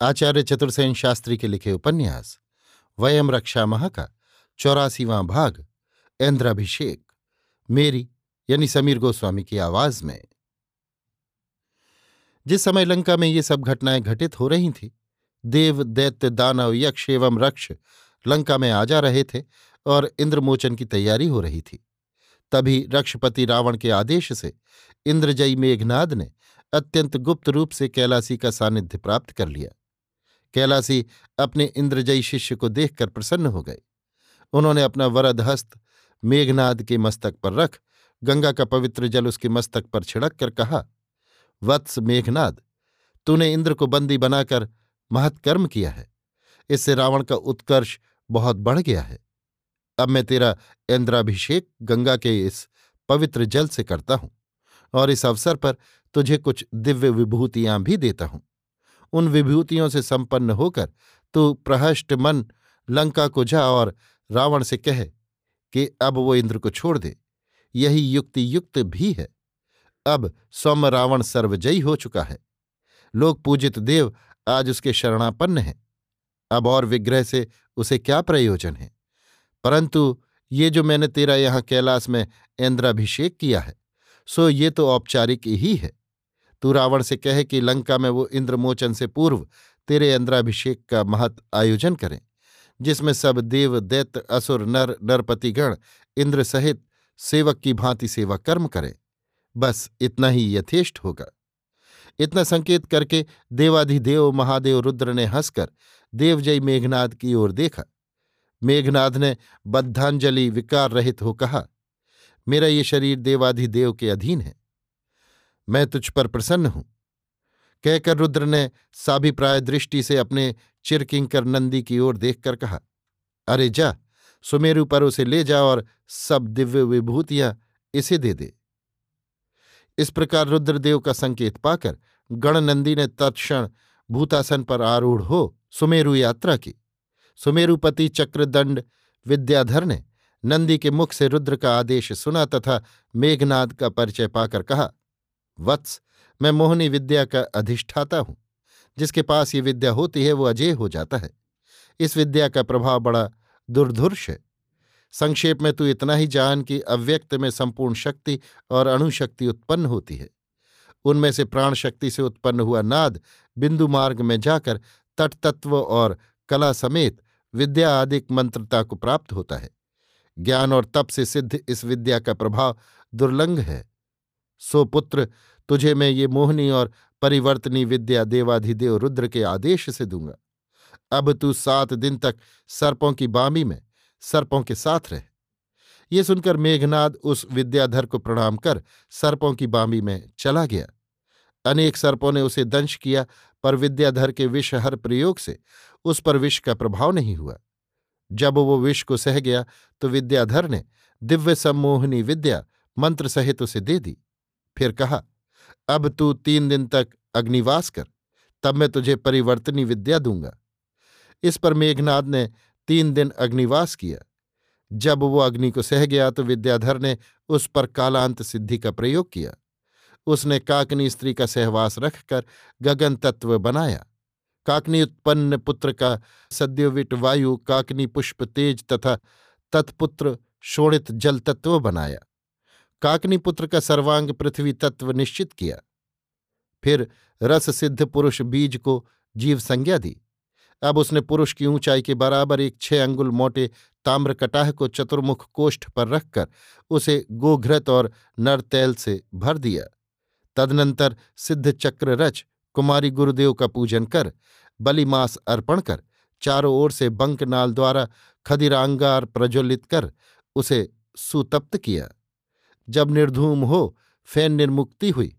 आचार्य चतुर्सेन शास्त्री के लिखे उपन्यास, वयम रक्षा मह का चौरासीवां भाग, इंद्राभिषेक, मेरी, यानी समीर गोस्वामी की आवाज़ में। जिस समय लंका में ये सब घटनाएँ घटित हो रही थीं, देव, दैत्य, दानव, यक्ष एवं रक्ष लंका में आ जा रहे थे और इंद्रमोचन की तैयारी हो रही थी। तभी रक्षपति रावण के आदेश से इंद्रजयी मेघनाद ने अत्यंत गुप्त रूप से कैलासी का सानिध्य प्राप्त कर लिया। कैलासी अपने इंद्रजयी शिष्य को देखकर प्रसन्न हो गए उन्होंने अपना वरद हस्त मेघनाद के मस्तक पर रख, गंगा का पवित्र जल उसके मस्तक पर छिड़क कर कहा, वत्स मेघनाद, तूने इंद्र को बंदी बनाकर महत्कर्म किया है। इससे रावण का उत्कर्ष बहुत बढ़ गया है। अब मैं तेरा इंद्राभिषेक गंगा के इस पवित्र जल से करता हूँ और इस अवसर पर तुझे कुछ दिव्य विभूतियाँ भी देता हूँ। उन विभूतियों से संपन्न होकर तू प्रहष्ट मन लंका को जा और रावण से कह कि अब वो इंद्र को छोड़ दे, यही युक्ति युक्त भी है। अब सौम रावण सर्वजयी हो चुका है। लोग पूजित देव आज उसके शरणापन्न हैं। अब और विग्रह से उसे क्या प्रयोजन है? परंतु ये जो मैंने तेरा यहाँ कैलाश में इंद्राभिषेक किया है, सो ये तो औपचारिक ही है। तू रावण से कहे कि लंका में वो इंद्रमोचन से पूर्व तेरे इंद्राभिषेक का महत आयोजन करें, जिसमें सब देव दैत्य असुर, नर, नरपतिगण, इंद्र सहित सेवक की भांति सेवा कर्म करें। बस इतना ही यथेष्ट होगा। इतना संकेत करके देवाधिदेव महादेव रुद्र ने हंसकर देवजय मेघनाद की ओर देखा। मेघनाद ने बद्धांजलि विकार रहित हो कहा, मेरा ये शरीर देवाधिदेव के अधीन है। मैं तुझ पर प्रसन्न हूँ। कहकर रुद्र ने साभिप्राय दृष्टि से अपने चिरकिंकर नंदी की ओर देखकर कहा, अरे जा, सुमेरु पर उसे ले जा और सब दिव्य विभूतियाँ इसे दे दे। इस प्रकार रुद्रदेव का संकेत पाकर गणनंदी ने तत्क्षण भूतासन पर आरूढ़ हो सुमेरु यात्रा की। सुमेरुपति चक्रदंड विद्याधर ने नंदी के मुख से रुद्र का आदेश सुना तथा मेघनाद का परिचय पाकर कहा वत्स, मैं मोहनी विद्या का अधिष्ठाता हूँ। जिसके पास ये विद्या होती है, वो अजय हो जाता है। इस विद्या का प्रभाव बड़ा दुर्धुर्ष है। संक्षेप में तू इतना ही जान कि अव्यक्त में संपूर्ण शक्ति और अणुशक्ति उत्पन्न होती है। उनमें से प्राण शक्ति से उत्पन्न हुआ नाद बिंदु मार्ग में जाकर तटतत्व और कला समेत विद्या आदिक मंत्रता को प्राप्त होता है। ज्ञान और तप से सिद्ध इस विद्या का प्रभाव दुर्लंघ है। सो पुत्र, तुझे मैं ये मोहनी और परिवर्तनी विद्या देवाधिदेव रुद्र के आदेश से दूँगा। अब तू सात दिन तक सर्पों की बामी में, सर्पों के साथ रह। ये सुनकर मेघनाद उस विद्याधर को प्रणाम कर सर्पों की बामी में चला गया। अनेक सर्पों ने उसे दंश किया, पर विद्याधर के विषहर प्रयोग से उस पर विष का प्रभाव नहीं हुआ। जब वो विष को सह गया तो विद्याधर ने दिव्य सम्मोहनी विद्या मंत्र सहित उसे दे दी। फिर कहा, अब तू तीन दिन तक अग्निवास कर, तब मैं तुझे परिवर्तनी विद्या दूँगा। इस पर मेघनाद ने तीन दिन अग्निवास किया। जब वो अग्नि को सह गया तो विद्याधर ने उस पर कालांत सिद्धि का प्रयोग किया। उसने काकनी स्त्री का सहवास रखकर गगन तत्व बनाया। काकनी उत्पन्न पुत्र का सद्योविट वायु, काकनी पुष्प तेज तथा तत्पुत्र शोणित जल तत्व बनाया। काकनी पुत्र का सर्वांग पृथ्वी तत्व निश्चित किया। फिर रस सिद्ध पुरुष बीज को जीव संज्ञा दी। अब उसने पुरुष की ऊंचाई के बराबर एक छह अंगुल मोटे ताम्र कटाह को चतुर्मुख कोष्ठ पर रखकर उसे गोघ्रत और नरतैल से भर दिया। तदनंतर सिद्ध चक्र रच कुमारी गुरुदेव का पूजन कर बलिमास अर्पण कर, चारों ओर से बंकनाल द्वारा खदिरांगार प्रज्वलित कर उसे सुतप्त किया। जब निर्धूम हो फ़ैन निर्मुक्ति हुई।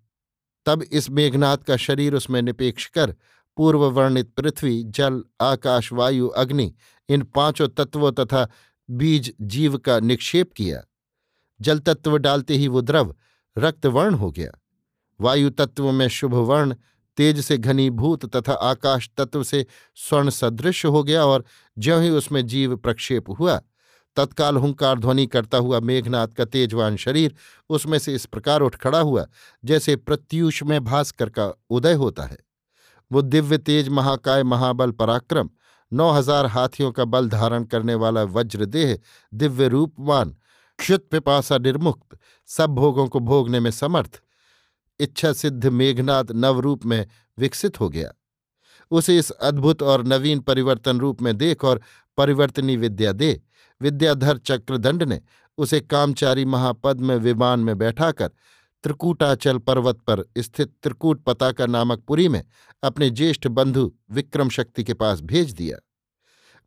तब इस मेघनाथ का शरीर उसमें निपेक्ष कर पूर्व वर्णित पृथ्वी, जल, आकाश, वायु, अग्नि, इन पाँचों तत्वों तथा बीज, जीव का निक्षेप किया। जल तत्व डालते ही वो द्रव रक्तवर्ण हो गया। वायु तत्व में शुभ वर्ण, तेज से घनीभूत तथा आकाश तत्व से स्वर्ण सदृश हो गया और ज्यों ही उसमें जीव प्रक्षेप हुआ तत्काल हुंकार ध्वनि करता हुआ मेघनाथ का तेजवान शरीर उसमें से इस प्रकार उठ खड़ा हुआ, जैसे प्रत्यूष में भास्कर का उदय होता है। वो दिव्य तेज महाकाय महाबल पराक्रम, नौ हज़ार हाथियों का बल धारण करने वाला वज्रदेह, दिव्य रूपवान, क्षुत पिपासा निर्मुक्त, सब भोगों को भोगने में समर्थ, इच्छा सिद्ध मेघनाथ नवरूप में विकसित हो गया। उसे इस अद्भुत और नवीन परिवर्तन रूप में देख और परिवर्तनी विद्या दे। विद्याधर चक्रदंड ने उसे कामचारी महापद में विमान में बैठाकर त्रिकूटाचल पर्वत पर स्थित त्रिकूट पताका नामक पुरी में अपने ज्येष्ठ बंधु विक्रम शक्ति के पास भेज दिया।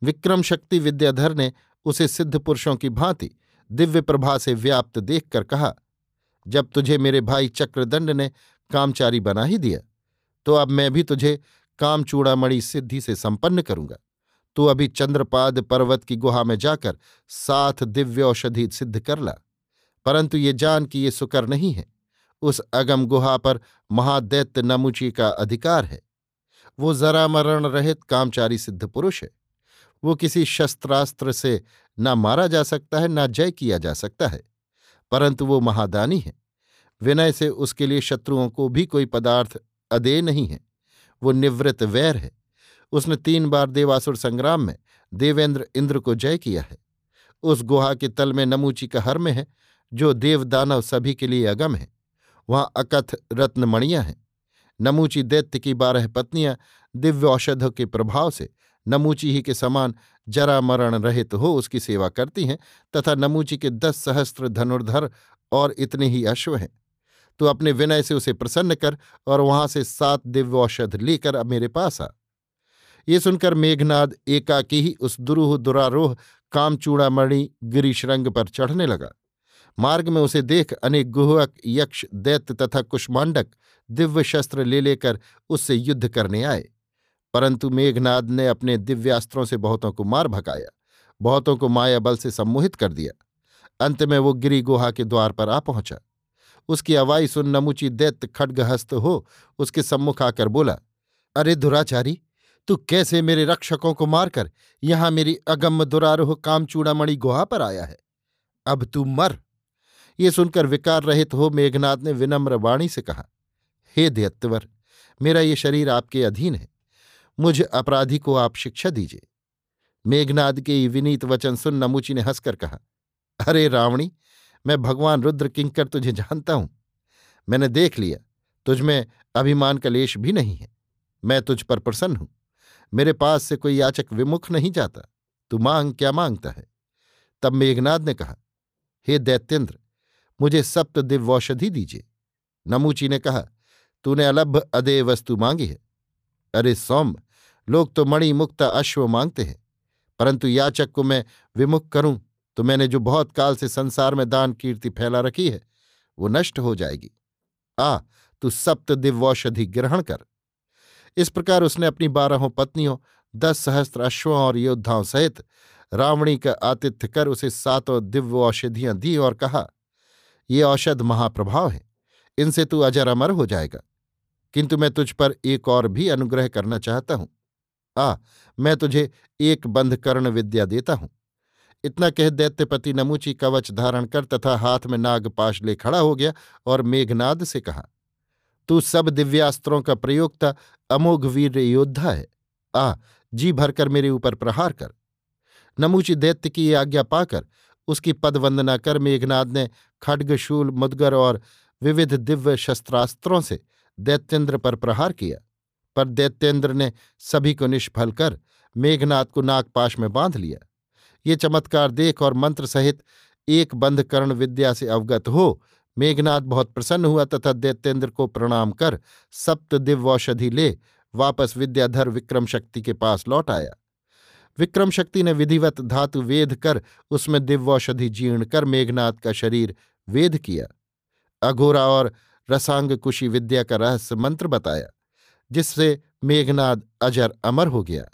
विक्रम शक्ति विद्याधर ने उसे सिद्ध पुरुषों की भांति दिव्य प्रभा से व्याप्त देखकर कहा, जब तुझे मेरे भाई चक्रदंड ने कामचारी बना ही दिया तो अब मैं भी तुझे कामचूड़ामणि सिद्धि से संपन्न करूँगा। तू अभी चंद्रपाद पर्वत की गुहा में जाकर साथ दिव्य औषधि सिद्ध कर ला। परंतु ये जान कि ये सुकर नहीं है। उस अगम गुहा पर महादैत्य नमुची का अधिकार है। वो जरा मरण रहित कामचारी सिद्ध पुरुष है। वो किसी शस्त्रास्त्र से न मारा जा सकता है, न जय किया जा सकता है। परंतु वो महादानी है। विनय से उसके लिए शत्रुओं को भी कोई पदार्थ अदेय नहीं है। वो निवृत्त वैर है। उसने तीन बार देवासुर संग्राम में देवेंद्र इंद्र को जय किया है। उस गुहा के तल में नमूची का हर्म है, जो देवदानव सभी के लिए अगम है। वहाँ अकथ रत्नमणियाँ हैं। नमूची दैत्य की बारह पत्नियाँ दिव्य औषधों के प्रभाव से नमूची ही के समान जरा मरण रहित हो उसकी सेवा करती हैं, तथा नमूची के दस सहस्त्र धनुर्धर और इतने ही अश्व हैं। तो अपने विनय से उसे प्रसन्न कर और वहाँ से सात दिव्य औषध लेकर अब मेरे पास आ। ये सुनकर मेघनाद एकाकी ही उस दुरूह दुरारोह कामचूड़ामणि गिरीशरंग पर चढ़ने लगा। मार्ग में उसे देख अनेक गुहक, यक्ष, दैत्य तथा कुष्मांडक दिव्य शस्त्र ले लेकर उससे युद्ध करने आए। परंतु मेघनाद ने अपने दिव्यास्त्रों से बहुतों को मार भगाया, बहुतों को माया बल से सम्मोहित कर दिया। अंत में वो गिरी गुहा के द्वार पर आ पहुँचा। उसकी अवाई सुन नमुची दैत्य खड्गहस्त हो उसके सम्मुख आकर बोला, अरे दुराचारी तू कैसे मेरे रक्षकों को मारकर यहाँ मेरी अगम्य दुरारोह कामचूड़ामणि गुहा पर आया है? अब तू मर। ये सुनकर विकार रहित हो मेघनाथ ने विनम्र वाणी से कहा, हे दैत्यवर, मेरा ये शरीर आपके अधीन है। मुझ अपराधी को आप शिक्षा दीजिए। मेघनाद के विनीत वचन सुन नमुची ने हंसकर कहा, अरे रावणी, मैं भगवान रुद्र किंकर तुझे जानता हूँ। मैंने देख लिया तुझमें अभिमान का लेश भी नहीं है। मैं तुझ पर प्रसन्न हूँ। मेरे पास से कोई याचक विमुख नहीं जाता। तू मांग क्या माँगता है? तब मेघनाद ने कहा, हे दैत्येंद्र, मुझे सप्त दिव्यौषधि दीजिए। नमूची ने कहा, तूने अलभ अदेय वस्तु मांगी है। अरे सौम्य, लोग तो मणि मुक्त अश्व मांगते हैं। परंतु याचक को मैं विमुख करूँ तो मैंने जो बहुत काल से संसार में दान कीर्ति फैला रखी है, वो नष्ट हो जाएगी। आ, तू सप्त दिव्यौषधि ग्रहण कर। इस प्रकार उसने अपनी बारहों पत्नियों, दस सहस्त्र अश्वों और योद्धाओं सहित रावणी का आतिथ्य कर उसे सातों दिव्य औषधियाँ दी और कहा, ये औषध महाप्रभाव है। इनसे तू अजर अमर हो जाएगा। किंतु मैं तुझ पर एक और भी अनुग्रह करना चाहता हूँ। आ, मैं तुझे एक बंधकर्ण विद्या देता हूँ। इतना कह दैत्यपति नमूची कवच धारण कर तथा हाथ में नागपाश ले खड़ा हो गया और मेघनाद से कहा तू सब दिव्यास्त्रों का प्रयोगता अमोघ वीर योद्धा है। आ, जी भरकर मेरे ऊपर प्रहार कर। नमूची दैत्य की आज्ञा पाकर उसकी पदवंदना कर मेघनाद ने खड्गशूल, मुदगर और विविध दिव्य शस्त्रास्त्रों से दैत्येंद्र पर प्रहार किया। पर दैत्येंद्र ने सभी को निष्फल कर मेघनाथ को नागपाश में बाँध लिया। ये चमत्कार देख और मंत्र सहित एक बंध कर्ण विद्या से अवगत हो मेघनाथ बहुत प्रसन्न हुआ तथा दैत्येंद्र को प्रणाम कर सप्त दिव्यौषधि ले वापस विद्याधर विक्रम शक्ति के पास लौट आया। विक्रम शक्ति ने विधिवत धातु वेद कर उसमें दिव्यौषधि जीर्ण कर मेघनाथ का शरीर वेद किया। अघोरा और रसांग कुशी विद्या का रहस्य मंत्र बताया, जिससे मेघनाद अजर अमर हो गया।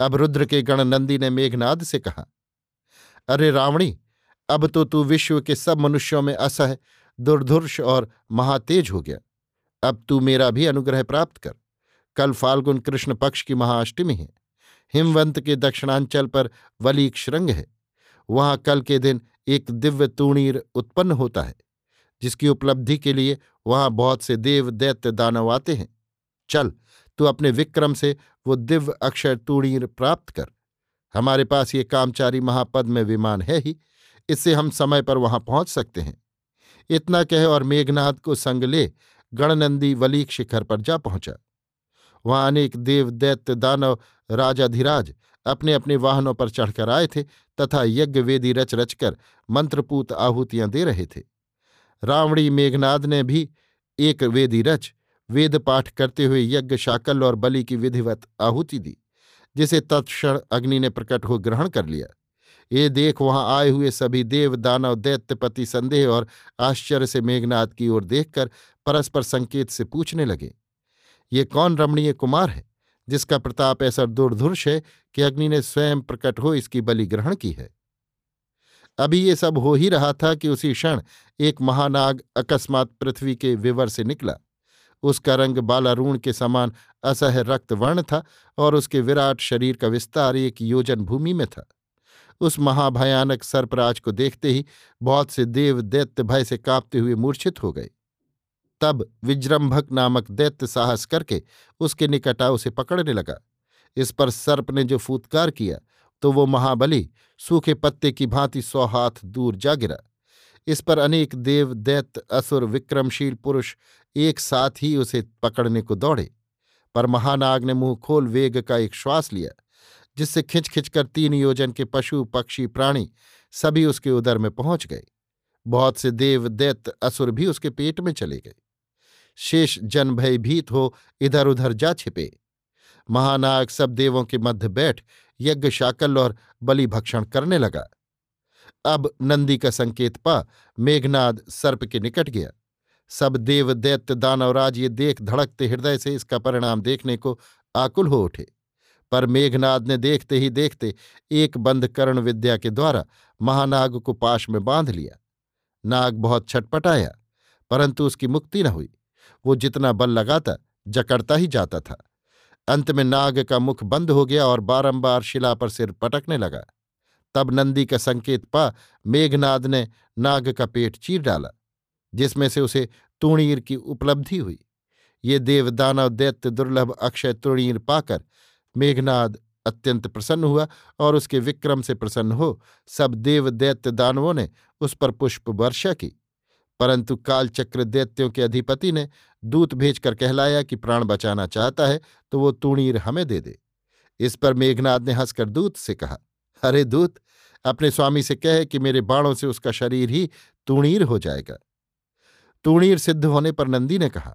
अब रुद्र के गण नंदी ने मेघनाद से कहा, अरे रावणी, अब तो तू विश्व के सब मनुष्यों में असह दुर्धुर्ष और महातेज हो गया। अब तू मेरा भी अनुग्रह प्राप्त कर। कल फाल्गुन कृष्ण पक्ष की महाअष्टमी है। हिमवंत के दक्षिणांचल पर वलीक श्रृंग है। वहाँ कल के दिन एक दिव्य तूणीर उत्पन्न होता है, जिसकी उपलब्धि के लिए वहाँ बहुत से देव दैत्य दानव आते हैं। चल, तू अपने विक्रम से वो दिव्य अक्षर तूणीर प्राप्त कर। हमारे पास ये कामचारी महापद में विमान है ही। इससे हम समय पर वहाँ पहुँच सकते हैं। इतना कह और मेघनाथ को संग ले गणनंदी वलीक शिखर पर जा पहुँचा। वहाँ अनेक देव, दैत्य, दानव, राजाधिराज अपने अपने वाहनों पर चढ़कर आए थे तथा यज्ञ वेदी रच रचकर मंत्रपूत आहुतियाँ दे रहे थे। रावणी मेघनाद ने भी एक वेदी रच, वेद पाठ करते हुए यज्ञ शाकल और बलि की विधिवत आहुति दी, जिसे तत्क्षण अग्नि ने प्रकट हो ग्रहण कर लिया। ये देख वहाँ आए हुए सभी देव, दानव, दैत्यपति, संदेह और आश्चर्य से मेघनाथ की ओर देखकर परस्पर संकेत से पूछने लगे, ये कौन रमणीय कुमार है, जिसका प्रताप ऐसा दुर्धुर्ष है कि अग्नि ने स्वयं प्रकट हो इसकी बलि ग्रहण की है? अभी ये सब हो ही रहा था कि उसी क्षण एक महानाग अकस्मात पृथ्वी के विवर से निकला। उसका रंग बालारूण के समान असह रक्त वर्ण था और उसके विराट शरीर का विस्तार एक योजन भूमि में था। उस महाभयानक सर्पराज को देखते ही बहुत से देव दैत्य भय से कांपते हुए मूर्छित हो गए। तब विजृंभक नामक दैत्य साहस करके उसके निकट उसे पकड़ने लगा। इस पर सर्प ने जो फूतकार किया तो वो महाबली सूखे पत्ते की भांति सौ हाथ दूर जा गिरा। इस पर अनेक देव दैत्य, असुर, विक्रमशील पुरुष एक साथ ही उसे पकड़ने को दौड़े। पर महानाग ने मुँह खोल वेग का एक श्वास लिया। जिससे खिंच खिंचकर तीन योजन के पशु, पक्षी, प्राणी सभी उसके उदर में पहुँच गए। बहुत से देव दैत्य असुर भी उसके पेट में चले गए। शेष जन भयभीत हो इधर उधर जा छिपे। महानाग सब देवों के मध्य बैठ यज्ञ शाकल और बलि भक्षण करने लगा। अब नंदी का संकेत पा मेघनाद सर्प के निकट गया। सब देव, दैत्य दानवराज ये देख धड़कते हृदय से इसका परिणाम देखने को आकुल हो उठे। पर मेघनाद ने देखते ही देखते एक बंद कर्ण विद्या के द्वारा महानाग को पाश में बाँध लिया। नाग बहुत छटपटाया परंतु उसकी मुक्ति न हुई। वो जितना बल लगाता, जकड़ता ही जाता था। अंत में नाग का मुख बंद हो गया और बारंबार शिला पर सिर पटकने लगा। तब नंदी का संकेत पा, मेघनाद ने नाग का पेट चीर डाला, जिसमें से उसे तुणीर की उपलब्धि हुई। ये देवदानव दैत्य दुर्लभ अक्षय तुणीर पाकर मेघनाद अत्यंत प्रसन्न हुआ और उसके विक्रम से प्रसन्न हो सब देव दैत्य दानवों ने उस पर पुष्प वर्षा की। परंतु कालचक्र दैत्यों के अधिपति ने दूत भेजकर कहलाया कि प्राण बचाना चाहता है तो वो तूणीर हमें दे दे। इस पर मेघनाद ने हंसकर दूत से कहा, अरे दूत, अपने स्वामी से कहे कि मेरे बाणों से उसका शरीर ही तूणीर हो जाएगा। तूणीर सिद्ध होने पर नंदी ने कहा,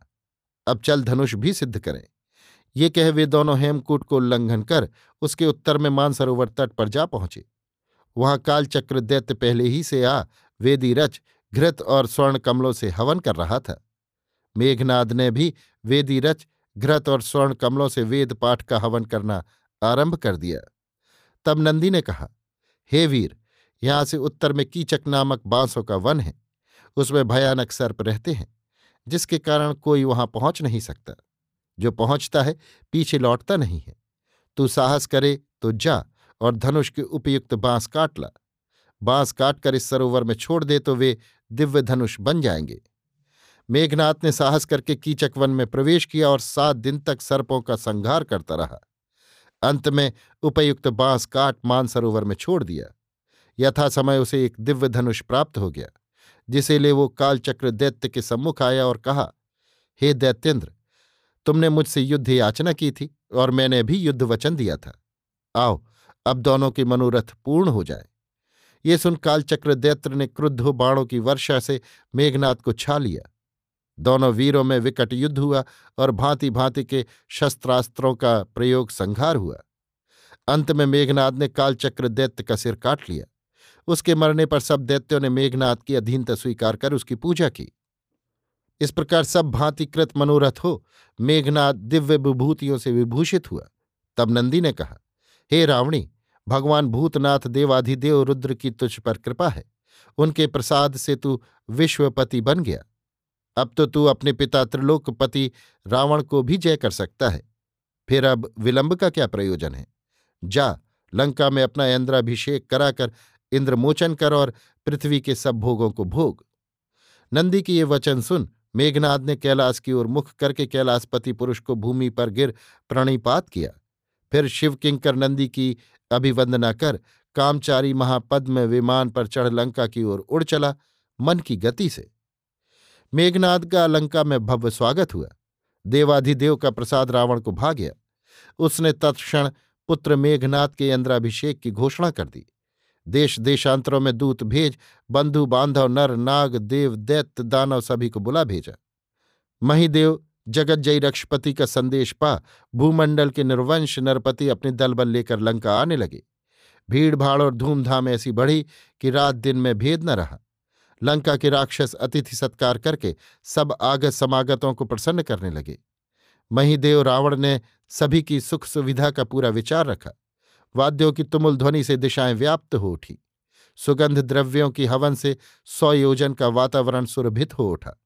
अब चल धनुष भी सिद्ध करें। ये कह वे दोनों हेमकूट को उल्लंघन कर उसके उत्तर में मानसरोवर तट पर जा पहुँचे। वहाँ कालचक्र दैत्य पहले ही से आ वेदी रच घृत और स्वर्ण कमलों से हवन कर रहा था। मेघनाद ने भी वेदी रच घृत और स्वर्ण कमलों से वेद पाठ का हवन करना आरंभ कर दिया। तब नंदी ने कहा, हे वीर, यहाँ से उत्तर में कीचक नामक बांसों का वन है। उसमें भयानक सर्प रहते हैं, जिसके कारण कोई वहाँ पहुँच नहीं सकता। जो पहुँचता है, पीछे लौटता नहीं है। तू साहस करे तो जा और धनुष के उपयुक्त बाँस काट ला। बाँस काटकर इस सरोवर में छोड़ दे तो वे दिव्य धनुष बन जाएँगे। मेघनाथ ने साहस करके कीचक वन में प्रवेश किया और सात दिन तक सर्पों का संहार करता रहा। अंत में उपयुक्त बाँस काट मानसरोवर में छोड़ दिया। यथा समय उसे एक दिव्य धनुष प्राप्त हो गया, जिसे ले वो कालचक्र दैत्य के सम्मुख आया और कहा, हे दैत्येंद्र तुमने मुझसे युद्ध याचना की थी और मैंने भी युद्ध वचन दिया था। आओ, अब दोनों के मनोरथ पूर्ण हो जाए। ये सुन कालचक्र दैत्र ने क्रुद्ध बाणों की वर्षा से मेघनाथ को छा लिया। दोनों वीरों में विकट युद्ध हुआ और भांति भांति के शस्त्रास्त्रों का प्रयोग संघार हुआ। अंत में मेघनाथ ने कालचक्र दैत्य का सिर काट लिया। उसके मरने पर सब दैत्यों ने मेघनाथ की अधीनता स्वीकार कर उसकी पूजा की। इस प्रकार सब भांतिकृत मनोरथ हो मेघनाथ दिव्य विभूतियों से विभूषित हुआ। तब नंदी ने कहा, हे रावणी, भगवान भूतनाथ देवाधिदेव रुद्र की तुझ पर कृपा है। उनके प्रसाद से तू विश्वपति बन गया। अब तो तू अपने पिता त्रिलोकपति रावण को भी जय कर सकता है। फिर अब विलंब का क्या प्रयोजन है? जा, लंका में अपना इंद्राभिषेक कराकर इंद्रमोचन कर और पृथ्वी के सब भोगों को भोग। नंदी की ये वचन सुन मेघनाथ ने कैलाश की ओर मुख करके कैलाशपति पुरुष को भूमि पर गिर प्रणिपात किया। फिर शिवकिंकर नंदी की अभिवंदना कर कामचारी महापद्म विमान पर चढ़ लंका की ओर उड़ चला, मन की गति से। मेघनाथ का लंका में भव्य स्वागत हुआ। देवाधिदेव का प्रसाद रावण को भा गया। उसने तत्क्षण पुत्र मेघनाथ के इंद्राभिषेक की घोषणा कर दी। देश देशांतरों में दूत भेज, बंधु बांधव, नर, नाग, देव, दैत्य, दानव सभी को बुला भेजा। महिदेव जगज्जयी रक्षपति का संदेश पा, भूमंडल के निर्वंश नरपति अपने दल बल लेकर लंका आने लगे। भीड़ भाड़ और धूमधाम ऐसी बढ़ी कि रात दिन में भेद न रहा। लंका के राक्षस अतिथि सत्कार करके सब आगत समागतों को प्रसन्न करने लगे। महिदेव रावण ने सभी की सुख सुविधा का पूरा विचार रखा। वाद्यों की तुमुल ध्वनि से दिशाएँ व्याप्त हो उठी। सुगंध द्रव्यों की हवन से सौ योजन का वातावरण सुरभित हो उठा।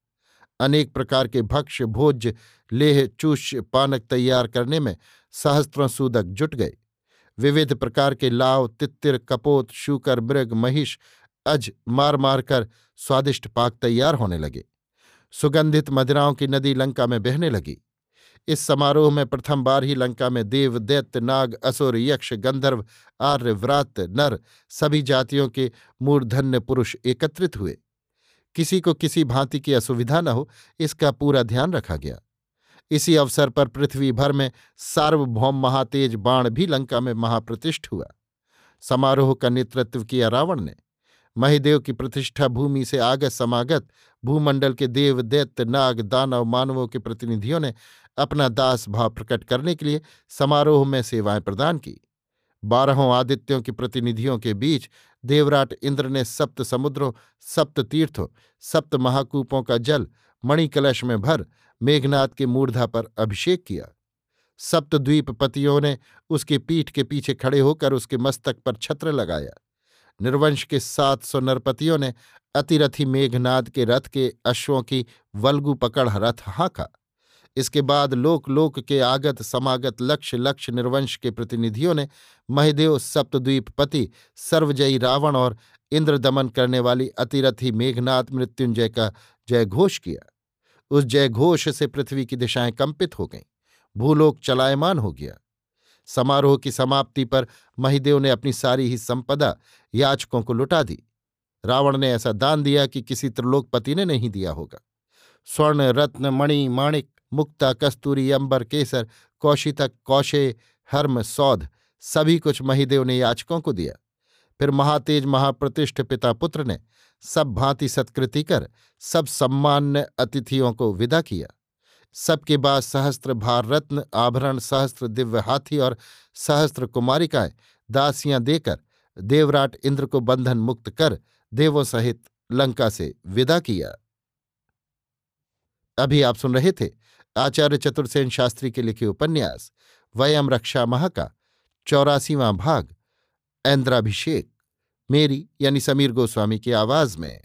अनेक प्रकार के भक्ष्य, भोज्य, लेह, चूष्य, पानक तैयार करने में सहस्त्रों सूदक जुट गए। विविध प्रकार के लाव, तित्तिर, कपोत, शूकर, मृग, महिष, अज मार मार कर स्वादिष्ट पाक तैयार होने लगे। सुगंधित मदिराओं की नदी लंका में बहने लगी। इस समारोह में प्रथम बार ही लंका में देव, दैत्य, नाग, असुर, यक्ष, गंधर्व, आर्य व्रात नर सभी जातियों के मूर्धन्य पुरुष एकत्रित हुए। किसी को किसी भांति की असुविधा न हो, इसका पूरा ध्यान रखा गया। इसी अवसर पर पृथ्वी भर में सार्वभौम महातेज बाण भी लंका में महाप्रतिष्ठ हुआ। समारोह का नेतृत्व किया रावण ने। महिदेव की प्रतिष्ठा भूमि से आगत समागत भूमंडल के देव, दैत्य, नाग, दानव, मानवों के प्रतिनिधियों ने अपना दास भाव प्रकट करने के लिए समारोह में सेवाएँ प्रदान की। बारहों आदित्यों के प्रतिनिधियों के बीच देवराट इंद्र ने सप्त समुद्रों, सप्त तीर्थों, सप्त महाकूपों का जल, मणिकलश में भर मेघनाथ के मूर्धा पर अभिषेक किया। सप्त सप्तद्वीपपतियों ने उसकी पीठ के पीछे खड़े होकर उसके मस्तक पर छत्र लगाया। निर्वंश के सात सौ नरपतियों ने अतिरथी मेघनाद के रथ के अश्वों की वल्गु पकड़ रथ हाँका। इसके बाद लोक लोक के आगत, समागत लक्ष्य लक्ष्य निर्वंश के प्रतिनिधियों ने महदेव सप्तद्वीपपति सर्वजयी रावण और इंद्र दमन करने वाली अतिरथी मेघनाथ मृत्युंजय का जयघोष किया। उस जयघोष से पृथ्वी की दिशाएँ कंपित हो गईं, भूलोक चलायमान हो गया। समारोह की समाप्ति पर महिदेव ने अपनी सारी ही संपदा याचकों को लुटा दी। रावण ने ऐसा दान दिया कि किसी त्रिलोकपति ने नहीं दिया होगा। स्वर्ण, रत्न, मणि, माणिक मुक्ता, कस्तूरी, अंबर, केसर कौशितक कौशे, हर्म, सौध, सभी कुछ महिदेव ने याचकों को दिया। फिर महातेज, महाप्रतिष्ठ पिता पुत्र ने सब भांति सत्कृति कर, सब सम्मान्य अतिथियों को विदा किया। सबके बाद सहस्त्र भार रत्न आभरण, सहस्त्र दिव्य हाथी और सहस्त्र कुमारिकाएँ दासियाँ देकर देवराट इंद्र को बंधन मुक्त कर देवों सहित लंका से विदा किया। अभी आप सुन रहे थे आचार्य चतुर्सेन शास्त्री के लिखे उपन्यास, वयम रक्षा महा का चौरासीवां भाग, ऐन्द्राभिषेक, मेरी यानी समीर गोस्वामी की आवाज़ में।